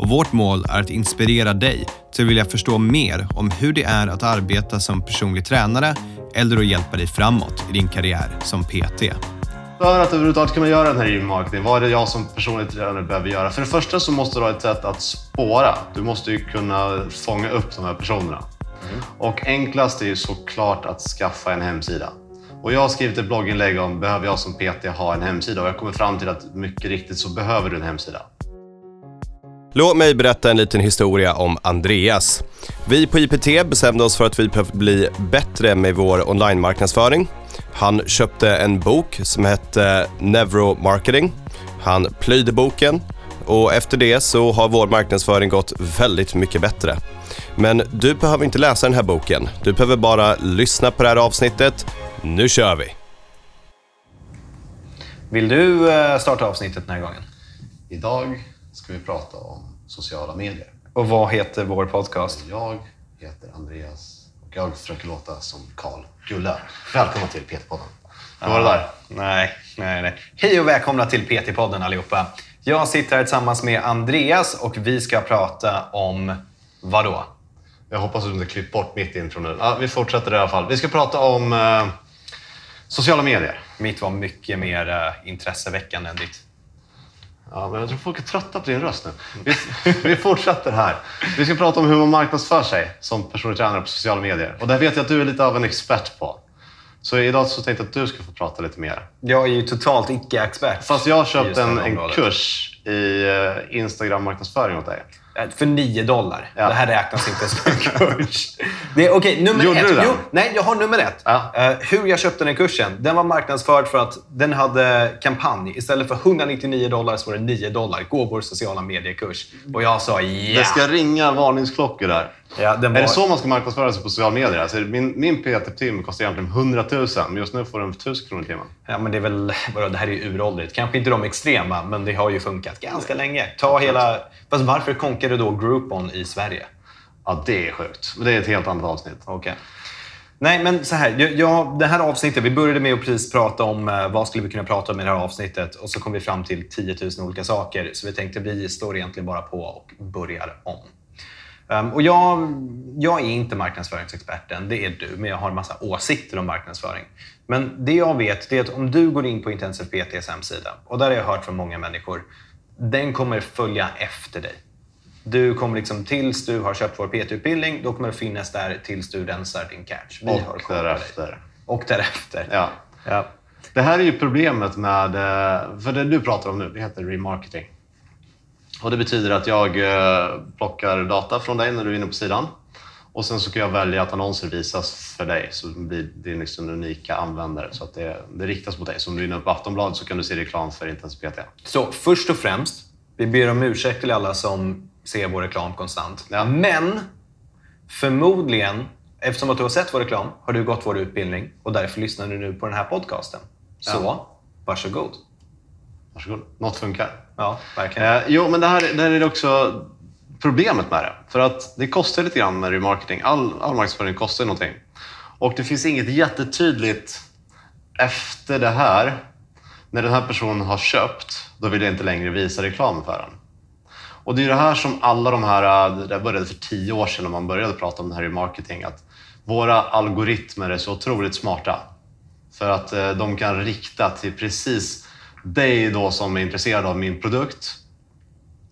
och vårt mål är att inspirera dig till att vilja förstå mer om hur det är att arbeta som personlig tränare eller att hjälpa dig framåt i din karriär som PT. För att överhuvudtaget kunna göra den här gymmarketing, vad är det jag som personlig tränare behöver göra? För det första så måste du ha ett sätt att spåra. Du måste ju kunna fånga upp de här personerna. Mm. Och enklast är ju såklart att skaffa en hemsida. Och jag har skrivit ett blogginlägg om behöver jag som PT ha en hemsida och jag kommer fram till att mycket riktigt så behöver du en hemsida. Låt mig berätta en liten historia om Andreas. Vi på IPT bestämde oss för att vi behöver bli bättre med vår online-marknadsföring. Han köpte en bok som hette Nevro Marketing. Han plöjde boken och efter det så har vår marknadsföring gått väldigt mycket bättre. Men du behöver inte läsa den här boken. Du behöver bara lyssna på det här avsnittet. Nu kör vi! Vill du eh, starta avsnittet den här gången? Idag ska vi prata om sociala medier. Och vad heter vår podcast? Jag heter Andreas och jag försöker låta som Karl Gulla. Välkomna till PT-podden. Hur var det där? Nej, nej, nej. Hej och välkomna till PT-podden allihopa. Jag sitter här tillsammans med Andreas och vi ska prata om vad då? Jag hoppas att du inte klippt bort mitt intro nu. Ja, vi fortsätter i alla fall. Vi ska prata om eh, sociala medier. Mitt var mycket mer eh, intresseväckande än ditt. Ja, men jag tror folk är trötta på din röst nu. Vi, vi fortsätter här. Vi ska prata om hur man marknadsför sig som personlig tränare på sociala medier. Och det vet jag att du är lite av en expert på. Så idag så tänkte jag att du ska få prata lite mer. Jag är ju totalt icke-expert. Fast jag har köpt en, en kurs i eh, Instagram-marknadsföring åt dig. Eh, för 9 dollar. Ja. Det här räknas inte som en kurs. Okej, okay, nummer Gjorde ett. Du den? Jo, nej, jag har nummer ett. Ja. Uh, hur jag köpte den kursen. Den var marknadsförd för att den hade kampanj. Istället för 199 dollar så var det 9 dollar. Gå vår sociala mediekurs. Och jag sa ja. Det ska ringa varningsklockor där. Ja, var... Är det så man ska marknadsföra sig på sociala medier? Alltså, min min PT-tim kostar egentligen 100 000, men just nu får den 1000 kronor i timmen. Ja, men det är väl... Det här är ju uråldrigt. Kanske inte de extrema, men det har ju funkat ganska länge. Ta hela... Fast varför konkade då Groupon i Sverige? Ja, det är sjukt. Det är ett helt annat avsnitt. Okay. Nej, men så här. Jag, det här avsnittet, vi började med att precis prata om uh, vad skulle vi kunna prata om i det här avsnittet och så kom vi fram till 10 000 olika saker. Så vi tänkte vi står egentligen bara på och börjar om. Um, och jag, jag är inte marknadsföringsexperten, det är du, men jag har en massa åsikter om marknadsföring. Men det jag vet är att om du går in på Intensive PTs hemsida, och där har jag hört från många människor, den kommer följa efter dig. Du kommer liksom tills du har köpt vår PT-utbildning, då kommer det finnas där tills du rensar din catch. Vi och har därefter. Och därefter. Ja. ja. Det här är ju problemet med, eh, för det du pratar om nu, det heter remarketing. Och det betyder att jag eh, plockar data från dig när du är inne på sidan. Och sen så kan jag välja att annonser visas för dig, så blir din liksom unika användare. Så att det, det riktas mot dig. Så om du är inne på Aftonbladet så kan du se reklam för Intensiv PT. Så först och främst, vi ber om ursäkt till alla som ser vår reklam konstant. Ja. Men förmodligen, eftersom att du har sett vår reklam, har du gått vår utbildning och därför lyssnar du nu på den här podcasten. Så, ja. varsågod. Varsågod. Något funkar. Ja, verkligen. Eh, jo, men det här, det här är också problemet med det. För att det kostar lite grann med remarketing. All, all marknadsföring kostar någonting. Och det finns inget jättetydligt efter det här. När den här personen har köpt, då vill jag inte längre visa reklam för den. Och det är det här som alla de här, eh, det började för tio år sedan när man började prata om det här i marketing, att våra algoritmer är så otroligt smarta. För att eh, de kan rikta till precis dig då som är intresserad av min produkt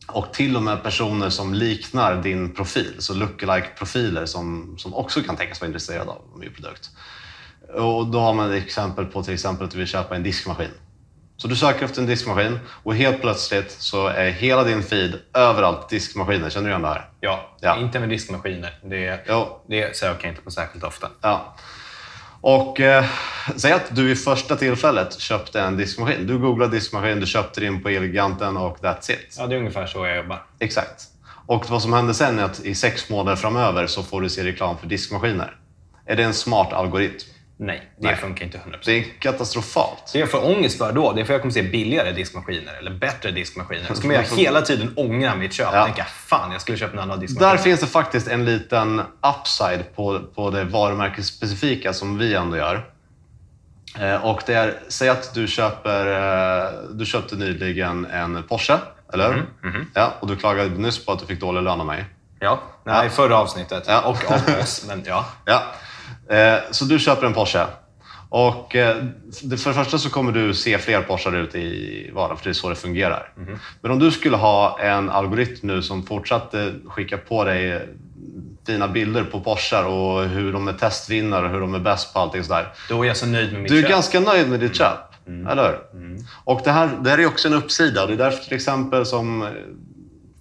och till och med personer som liknar din profil, så lookalike-profiler som, som också kan tänkas vara intresserade av min produkt. Och då har man ett exempel på till exempel att du vill köpa en diskmaskin. Så du söker efter en diskmaskin och helt plötsligt så är hela din feed överallt diskmaskiner. Känner du igen det här? Ja, ja. inte med diskmaskiner. Det, jo. det söker jag inte på särskilt ofta. Ja. Och eh, säg att du i första tillfället köpte en diskmaskin. Du googlade diskmaskin, du köpte din på Elgiganten och that's it. Ja, det är ungefär så jag jobbar. Exakt. Och vad som händer sen är att i sex månader framöver så får du se reklam för diskmaskiner. Är det en smart algoritm? Nej, det Nej. funkar inte 100%. Det är katastrofalt. Det jag får ångest för då, det är för jag kommer se billigare diskmaskiner eller bättre diskmaskiner. Så kommer jag hela tiden ångra mitt köp. Ja. Tänka, fan jag skulle köpa en annan diskmaskin. Där finns det faktiskt en liten upside på, på det varumärkesspecifika som vi ändå gör. Eh, och det är, säg att du köper, eh, du köpte nyligen en Porsche, eller hur? Ja, och du klagade nyss på att du fick dålig lön av mig. Ja, nej, Ja. förra avsnittet. Ja. Och av oss, men ja. Ja. Eh, så du köper en Porsche. Och eh, för det första så kommer du se fler Porschar ute i vardagen, för det är så det fungerar. Men om du skulle ha en algoritm nu som fortsatte skicka på dig fina bilder på Porschar och hur de är testvinnare och hur de är bäst på allting sådär. Då är jag så nöjd med mitt Du är köp. ganska nöjd med ditt köp, eller hur? Och det här, det här är också en uppsida. Det är därför till exempel som eh,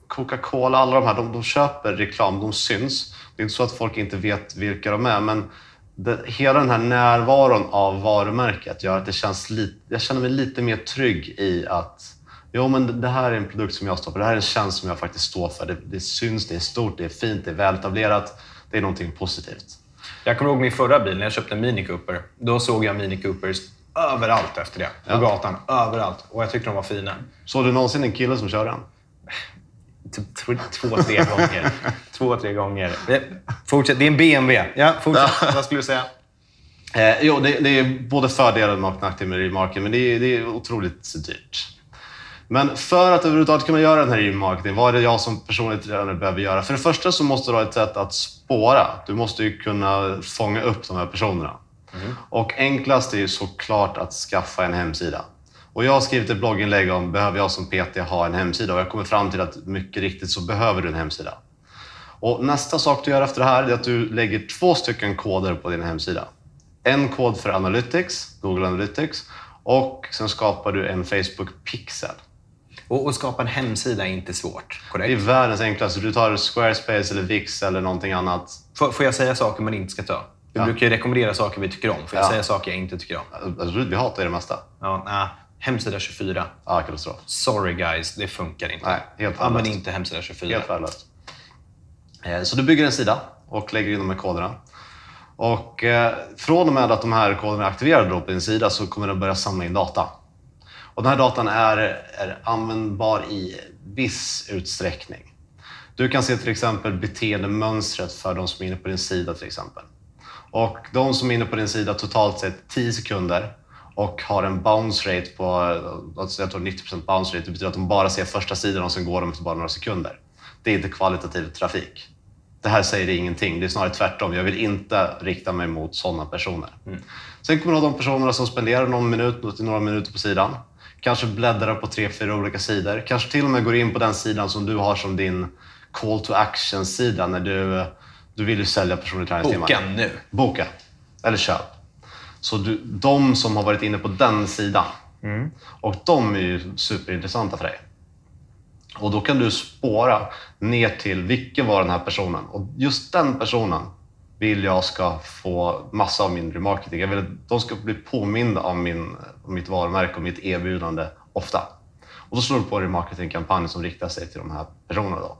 Coca-Cola, alla de här, de, de köper reklam, de syns. Det är inte så att folk inte vet vilka de är, men det, hela den här närvaron av varumärket gör att det känns lite, jag känner mig lite mer trygg i att Jo, men det- här är en produkt som jag står för. Det här är en tjänst som jag faktiskt står för. Det, det syns, det är stort, det är fint, det är väletablerat. Det är någonting positivt. Jag kommer ihåg min förra bil, när jag köpte en Mini Cooper. Då såg jag Mini Coopers överallt efter det. På Ja. gatan, överallt. Och jag tyckte de var fina. Såg du någonsin en kille som kör den? Typ två, tre gånger. två, tre gånger. Eh, Fortsätt. Det är en BMW. Ja, fortsätt. Vad skulle du säga? Eh, jo, det, det är både fördelar och nackdelar med remarketing, men det är, det är otroligt dyrt. Men för att överhuvudtaget kunna göra den här remarketing, vad är det jag som personlig tränare behöver göra? För det första så måste du ha ett sätt att spåra. Du måste ju kunna fånga upp de här personerna. Och enklast är ju såklart att skaffa en hemsida. Och jag har skrivit ett blogginlägg om behöver jag som PT ha en hemsida? Och jag kommer fram till att mycket riktigt så behöver du en hemsida. Och nästa sak du gör efter det här är att du lägger två stycken koder på din hemsida. En kod för Analytics, Google Analytics, och sen skapar du en Facebook Pixel. Och, och skapa en hemsida är inte svårt. Det är Korrekt? världens enklaste. Du tar Squarespace eller Wix eller någonting annat. Får, får jag säga saker man inte ska ta? Vi Ja. brukar ju rekommendera saker vi tycker om. Får jag Ja. säga saker jag inte tycker om? Alltså, vi hatar ju det mesta. Ja, nej. Hemsida 24. Ja, katastrof. Sorry guys, det funkar inte. Nej, helt Använd värdelöst. inte hemsida 24. Helt värdelöst. Eh, Så du bygger en sida och lägger in de här koderna. Och eh, från och med att de här koderna är aktiverade på din sida så kommer den börja samla in data. Och den här datan är, är användbar i viss utsträckning. Du kan se till exempel beteendemönstret för de som är inne på din sida till exempel. Och de som är inne på din sida totalt sett 10 sekunder och har en bounce rate på alltså jag tror 90% bounce rate. Det betyder att de bara ser första sidan och sen går de efter bara några sekunder. Det är inte kvalitativ trafik. Det här säger ingenting. Det är snarare tvärtom. Jag vill inte rikta mig mot sådana personer. Sen kommer du ha de personerna som spenderar någon minut några minuter på sidan. Kanske bläddrar på tre, fyra olika sidor. Kanske till och med går in på den sidan som du har som din call to action-sida när du, du vill ju sälja personlig träningstimmar. Boka nu. Boka. Eller köp. Så du, de som har varit inne på den sidan. Och de är ju superintressanta för dig. Och då kan du spåra ner till vilken var den här personen. Och just den personen vill jag ska få massa av min remarketing. Jag vill att de ska bli påminda om, min, om mitt varumärke och mitt erbjudande ofta. Och då slår du på en remarketingkampanj som riktar sig till de här personerna. Då.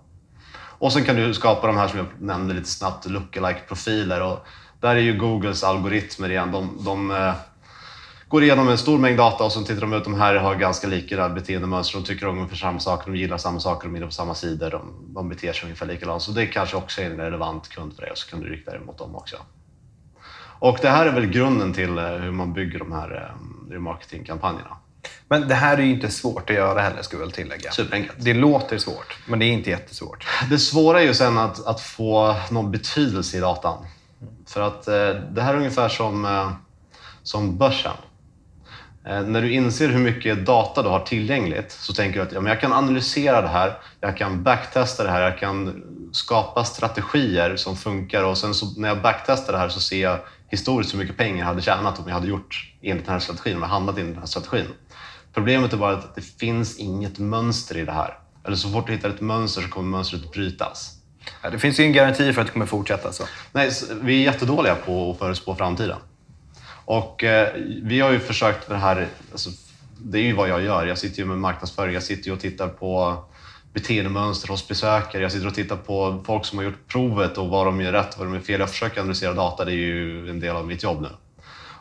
Och sen kan du skapa de här som jag nämnde lite snabbt, lookalike profiler och där är ju Googles algoritmer igen. De, de eh, går igenom en stor mängd data och så tittar de ut. De här har ganska lika beteendemönster. De tycker ungefär samma saker, de gillar samma saker, de är på samma sidor. De, de beter sig ungefär likadant. Så det kanske också är en relevant kund för dig och så kan du rikta dig mot dem också. Och det här är väl grunden till eh, hur man bygger de här eh, remarketingkampanjerna. Men det här är ju inte svårt att göra heller, skulle jag väl tillägga. Superenkelt. Det låter svårt, men det är inte jättesvårt. Det svåra är ju sen att, att få någon betydelse i datan. För att eh, det här är ungefär som, eh, som börsen. Eh, när du inser hur mycket data du har tillgängligt så tänker du att ja, men jag kan analysera det här, jag kan backtesta det här, jag kan skapa strategier som funkar och sen så, när jag backtestar det här så ser jag historiskt hur mycket pengar jag hade tjänat om jag hade gjort enligt den här strategin, om jag handlat enligt den här strategin. Problemet är bara att det finns inget mönster i det här. Eller så fort du hittar ett mönster så kommer mönstret brytas. Ja, det finns ju ingen garanti för att det kommer fortsätta så. Nej, vi är jättedåliga på att förutspå framtiden. Och eh, vi har ju försökt med det här, alltså, det är ju vad jag gör. Jag sitter ju med marknadsföring, jag sitter ju och tittar på beteendemönster hos besökare. Jag sitter och tittar på folk som har gjort provet och vad de gör rätt och vad de gör fel. Jag försöker analysera data, det är ju en del av mitt jobb nu.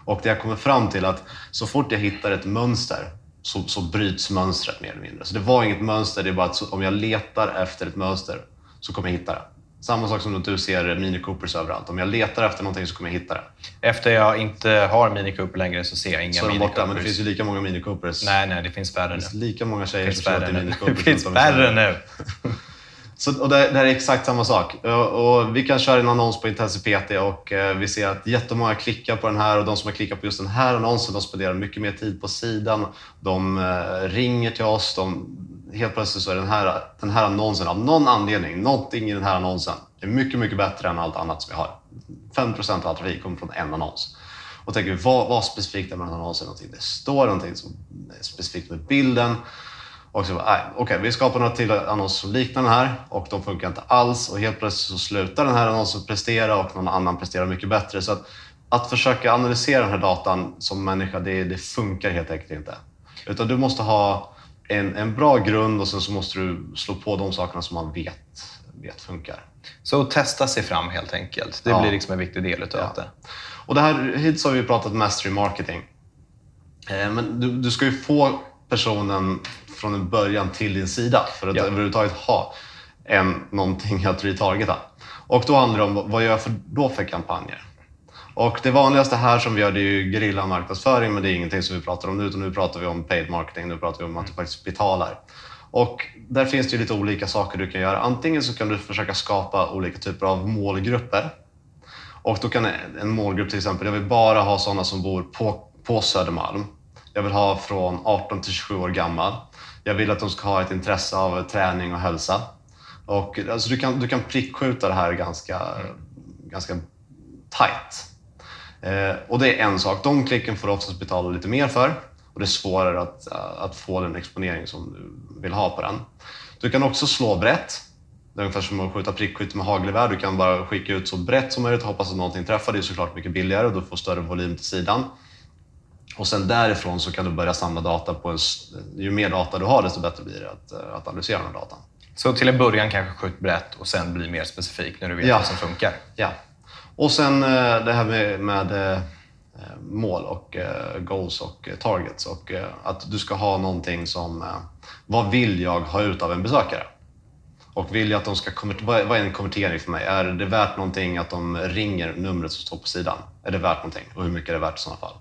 Och det jag kommer fram till att så fort jag hittar ett mönster så, så bryts mönstret mer eller mindre. Så det var inget mönster, det är bara att om jag letar efter ett mönster så kommer jag hitta det. Samma sak som att du ser Mini Coopers överallt. Om jag letar efter någonting så kommer jag hitta det. Efter jag inte har Mini Cooper längre så ser jag inga Så Mini borta, Coopers. men det finns ju lika många Mini Coopers. Nej, nej, det finns färre Det nu. finns lika många tjejer Det som färre Mini. Coopers. Det finns färre nu. Så, och det, det här är exakt samma sak. Och, och vi kan köra en annons på Intensiv PT och eh, vi ser att jättemånga klickar på den här och de som har klickat på just den här annonsen de spenderar mycket mer tid på sidan. De eh, ringer till oss. De, helt plötsligt så är den här, den här annonsen av någon anledning, någonting i den här annonsen är mycket, mycket bättre än allt annat som vi har. 5% av all trafik kommer från en annons. Och tänker vi, vad, vad specifikt är med den här annonsen? Någonting det står någonting som är specifikt med bilden. Och så bara, nej, okej, vi skapar några till annonser som liknar den här och de funkar inte alls. Och helt plötsligt så slutar den här annonsen prestera och någon annan presterar mycket bättre. Så att, att försöka analysera den här datan som människa, det, det funkar helt enkelt inte. Utan du måste ha en, en bra grund och sen så måste du slå på de sakerna som man vet, vet funkar. Så testa sig fram helt enkelt. Det Ja. blir liksom en viktig del utav Ja. det. Och det här, hittills har vi pratat mastery marketing. Eh, Men du, du ska ju få personen från en början till din sida för att Ja. överhuvudtaget ha en, någonting att retargeta. Och då handlar det om vad gör jag för, då för kampanjer? Och det vanligaste här som vi gör det är ju gerilla marknadsföring men det är ingenting som vi pratar om nu utan nu pratar vi om paid marketing, nu pratar vi om att du faktiskt betalar. Och där finns det ju lite olika saker du kan göra. Antingen så kan du försöka skapa olika typer av målgrupper och då kan en målgrupp till exempel, jag vill bara ha sådana som bor på, på Södermalm. Jag vill ha från 18 till 27 år gammal. Jag vill att de ska ha ett intresse av träning och hälsa. Och, alltså, du, kan, du kan prickskjuta det här ganska, ganska tight. Eh, och det är en sak. De klicken får du oftast betala lite mer för och det är svårare att, att få den exponering som du vill ha på den. Du kan också slå brett. Det är ungefär som att skjuta prickskytte med hagelgevär. Du kan bara skicka ut så brett som möjligt och hoppas att någonting träffar. Det är såklart mycket billigare och du får större volym till sidan. Och sen därifrån så kan du börja samla data på en... Ju mer data du har desto bättre blir det att, eh, att analysera den datan. Så till en början kanske skjut brett och sen bli mer specifik när du vet Ja. vad som funkar. Ja. Och sen eh, det här med, med eh, mål och eh, goals och targets. Och att du ska ha någonting som, vad vill jag ha ut av en besökare? Och vill jag att de ska vad är en konvertering för mig? Är det värt någonting att de ringer numret som står på sidan? Är det värt någonting? Och hur mycket är det värt i sådana fall?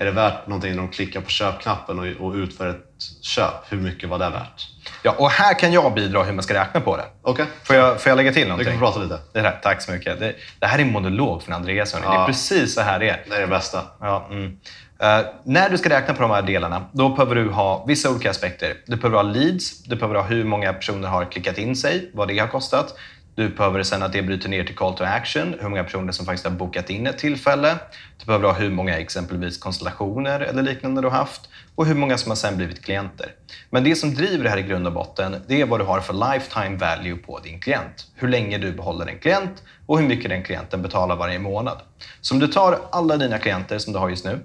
Är det värt någonting när de klickar på köpknappen och, och utför ett köp? Hur mycket var det värt? Ja, och här kan jag bidra hur man ska räkna på det. Okej, Får jag, får jag lägga till någonting? kan få prata lite. Det här, tack så mycket. Det, det här är en monolog från Andreas. hörni. Det är Ja. precis så här det är. Det är det bästa. Ja, mm. Eh, när du ska räkna på de här delarna, då behöver du ha vissa olika aspekter. Du behöver ha leads, du behöver ha hur många personer har klickat in sig, vad det har kostat. Du behöver sen att det bryter ner till call to action, hur många personer som faktiskt har bokat in ett tillfälle. Du behöver ha hur många exempelvis konstellationer eller liknande du har haft och hur många som har sen blivit klienter. Men det som driver det här i grund och botten, det är vad du har för lifetime value på din klient. Hur länge du behåller en klient och hur mycket den klienten betalar varje månad. Så om du tar alla dina klienter som du har just nu,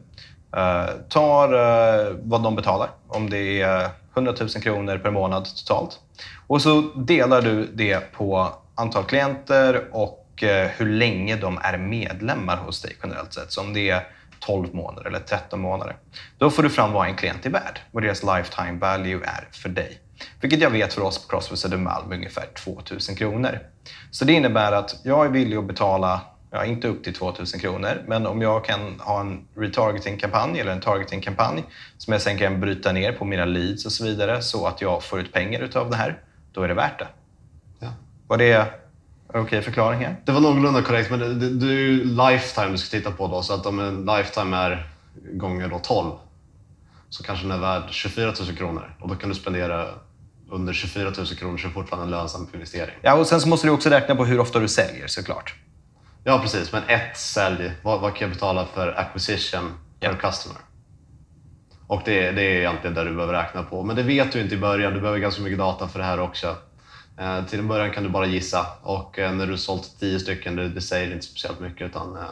eh, tar eh, vad de betalar, om det är 100 000 kronor per månad totalt. Och så delar du det på antal klienter och eh, hur länge de är medlemmar hos dig generellt sett. Så om det är 12 månader eller 13 månader. Då får du fram vad en klient är värd, vad deras lifetime value är för dig. Vilket jag vet för oss på Crossfit Södermalm är ungefär 2000 kronor. Så det innebär att jag är villig att betala, ja, inte upp till 2000 kronor, men om jag kan ha en retargeting-kampanj eller en targeting-kampanj som jag sen kan bryta ner på mina leads och så vidare så att jag får ut pengar utav det här, då är det värt det. Var det en okej förklaring här? Det var någorlunda korrekt, men det, det, det är ju lifetime du ska titta på då. Så att om en lifetime är gånger då 12 så kanske den är värd 24 000 kronor. Och då kan du spendera under 24 000 kronor så är det fortfarande en lönsam investering. Ja, och sen så måste du också räkna på hur ofta du säljer såklart. Ja, precis. Men ett sälj, vad, vad kan jag betala för acquisition per Ja. customer? Och det, det är egentligen det du behöver räkna på. Men det vet du inte i början. Du behöver ganska mycket data för det här också. Eh, till en början kan du bara gissa och eh, när du sålt 10 stycken, det, det säger inte speciellt mycket utan eh,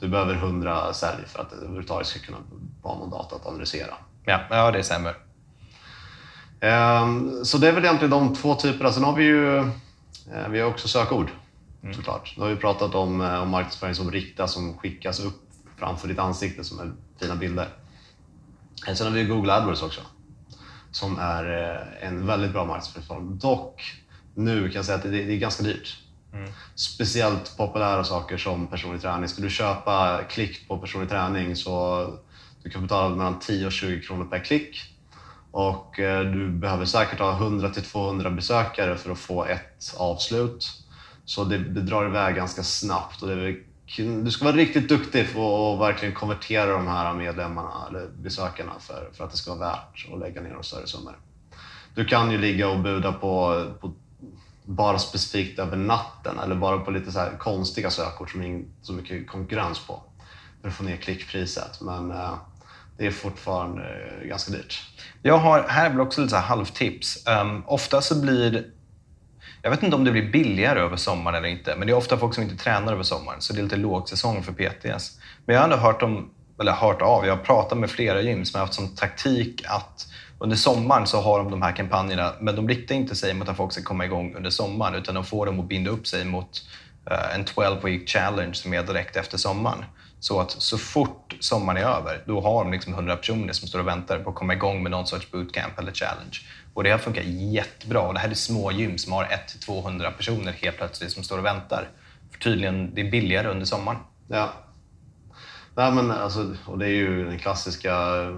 du behöver 100 sälj för att det överhuvudtaget ska kunna vara någon data att analysera. Ja, ja det stämmer. Ehm, så det är väl egentligen de två typerna. Sen har vi ju vi har också sökord såklart. Då har vi pratat om, om marknadsföring som riktas, som skickas upp framför ditt ansikte som är fina bilder. Sen har vi Google AdWords också, som är eh, en väldigt bra marknadsföringsform. Dock, nu kan jag säga att det, det är ganska dyrt. Speciellt populära saker som personlig träning. Ska du köpa klick på personlig träning så du kan betala mellan 10 och 20 kronor per klick. Och eh, du behöver säkert ha 100 till 200 besökare för att få ett avslut. Så det, det drar iväg ganska snabbt. Och det är, du ska vara riktigt duktig för att verkligen konvertera de här medlemmarna eller besökarna för, för att det ska vara värt att lägga ner de större summor. Du kan ju ligga och buda på, på bara specifikt över natten eller bara på lite så här konstiga sökord som det är inte så mycket konkurrens på för att få ner klickpriset. Men eh, det är fortfarande eh, ganska dyrt. Jag har, här är väl också lite så här halvtips. Um, ofta så blir jag vet inte om det blir billigare över sommaren eller inte, men det är ofta folk som inte tränar över sommaren, så det är lite lågsäsong för PTS. Men jag har ändå hört, om, eller hört av, jag har pratat med flera gym som har haft som taktik att under sommaren så har de de här kampanjerna, men de riktar inte sig mot att folk ska komma igång under sommaren, utan de får dem att binda upp sig mot eh, en 12 week challenge som är direkt efter sommaren. Så att så fort sommaren är över, då har de liksom 100 personer som står och väntar på att komma igång med någon sorts bootcamp eller challenge. Och det har funkat jättebra. Och det här är små gym som har 1-200 personer helt plötsligt som står och väntar. För tydligen, det är billigare under sommaren. Ja. Nej, men alltså, och det är ju den klassiska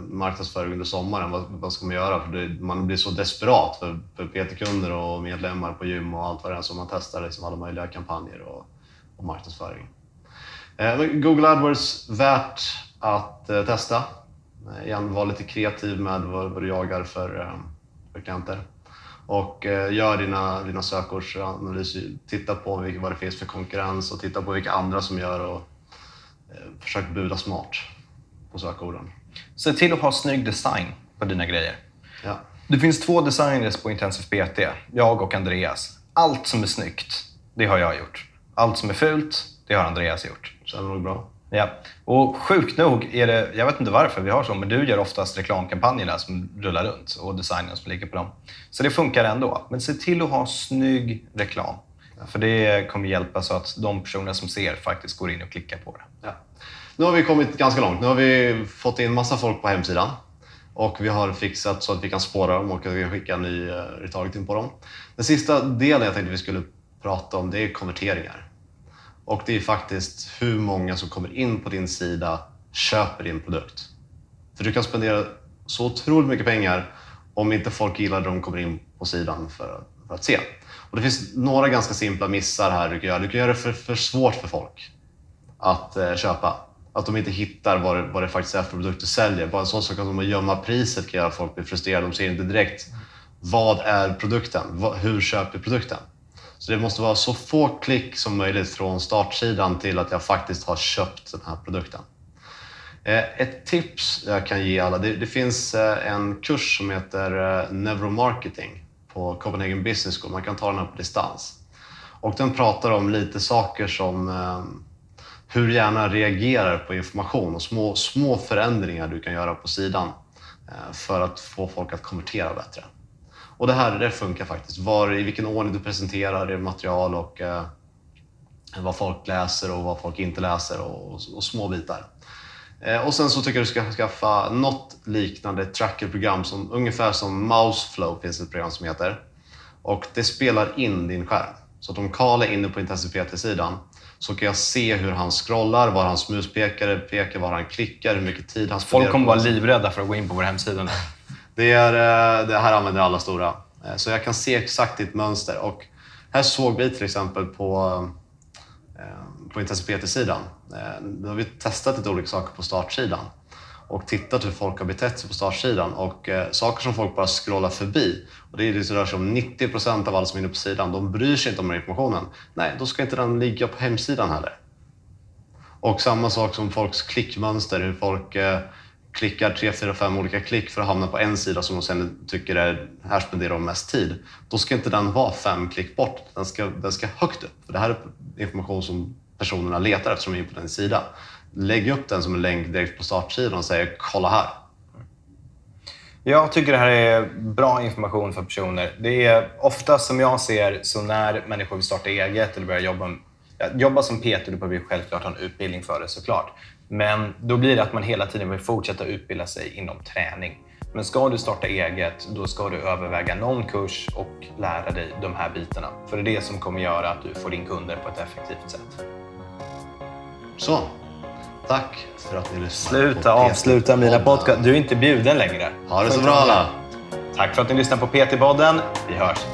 marknadsföringen under sommaren. Vad, vad ska man göra? För det, man blir så desperat för, för PT-kunder och medlemmar på gym och allt vad det är. Så man testar liksom alla möjliga kampanjer och, och marknadsföring. Eh, Google AdWords, värt att eh, testa. Eh, igen, var lite kreativ med vad, vad du jagar för, för klienter. Och gör dina, dina sökordsanalyser. Titta på vilka, vad det finns för konkurrens och titta på vilka andra som gör och försök buda smart på sökorden. Se till att ha snygg design på dina grejer. Ja. Det finns två designers på Intensive PT, jag och Andreas. Allt som är snyggt, det har jag gjort. Allt som är fult, det har Andreas gjort. Känner nog bra. Ja. Och sjukt nog är det, jag vet inte varför vi har så, men du gör oftast reklamkampanjerna som rullar runt och designen som ligger på dem. Så det funkar ändå. Men se till att ha snygg reklam. För det kommer hjälpa så att de personer som ser faktiskt går in och klickar på det. Ja. Nu har vi kommit ganska långt. Nu har vi fått in massa folk på hemsidan. Och vi har fixat så att vi kan spåra dem och vi kan skicka ny eh, retargeting på dem. Den sista delen jag tänkte vi skulle prata om det är konverteringar. Och det är faktiskt hur många som kommer in på din sida köper din produkt. För du kan spendera så otroligt mycket pengar om inte folk gillar det de kommer in på sidan för, för att se. Och det finns några ganska simpla missar här du kan göra. Du kan göra det för, för svårt för folk att eh, köpa. Att de inte hittar vad det, vad det faktiskt är för produkt du säljer. Bara en sån sak som att gömma priset kan göra folk bli frustrerade. De ser inte direkt vad är produkten? Vad, hur köper produkten? Så det måste vara så få klick som möjligt från startsidan till att jag faktiskt har köpt den här produkten. Eh, ett tips jag kan ge alla, det, det finns eh, en kurs som heter eh, Neuromarketing på Copenhagen Business School. Man kan ta den här på distans. Och den pratar om lite saker som hur hjärnan reagerar på information och små, små förändringar du kan göra på sidan för att få folk att konvertera bättre. Och det här det funkar faktiskt. Var, I vilken ordning du presenterar ditt material och eh, vad folk läser och vad folk inte läser och, och, och små bitar. Eh, och sen så tycker jag du ska skaffa något liknande trackerprogram, som, ungefär som Mouseflow finns ett program som heter. Och det spelar in din skärm. Så att om Karl är inne på intensitet-sidan så kan jag se hur han scrollar, var hans muspekare pekar, var han klickar, hur mycket tid han spenderar Folk kommer vara livrädda för att gå in på vår hemsida nu det, är, eh, det här använder alla stora. Eh, så jag kan se exakt ditt mönster. Och här såg vi till exempel på, eh, på intensitet-sidan. Då har vi testat lite olika saker på startsidan och tittat hur folk har betett sig på startsidan och eh, saker som folk bara scrollar förbi. Och det är det som rör sig om 90 procent av alla som är inne på sidan. De bryr sig inte om den här informationen. Nej, då ska inte den ligga på hemsidan heller. Och samma sak som folks klickmönster, hur folk eh, klickar tre, fyra, fem olika klick för att hamna på en sida som de sen tycker är, här spenderar de mest tid. Då ska inte den vara fem klick bort, den ska, den ska högt upp. För det här är information som personerna letar efter som är inne på din sida. Lägg upp den som en länk direkt på startsidan och säg “kolla här”. Jag tycker det här är bra information för personer. Det är ofta som jag ser, så när människor vill starta eget eller börja jobba, jobba som PT, då behöver vi självklart ha en utbildning för det såklart. Men då blir det att man hela tiden vill fortsätta utbilda sig inom träning. Men ska du starta eget, då ska du överväga någon kurs och lära dig de här bitarna. För det är det som kommer göra att du får in kunder på ett effektivt sätt. Så, tack för att ni lyssnade Sluta avsluta mina podcast. Du är inte bjuden längre. Ha det så bra alla! Tack för att ni lyssnar på PT-podden. Vi hörs.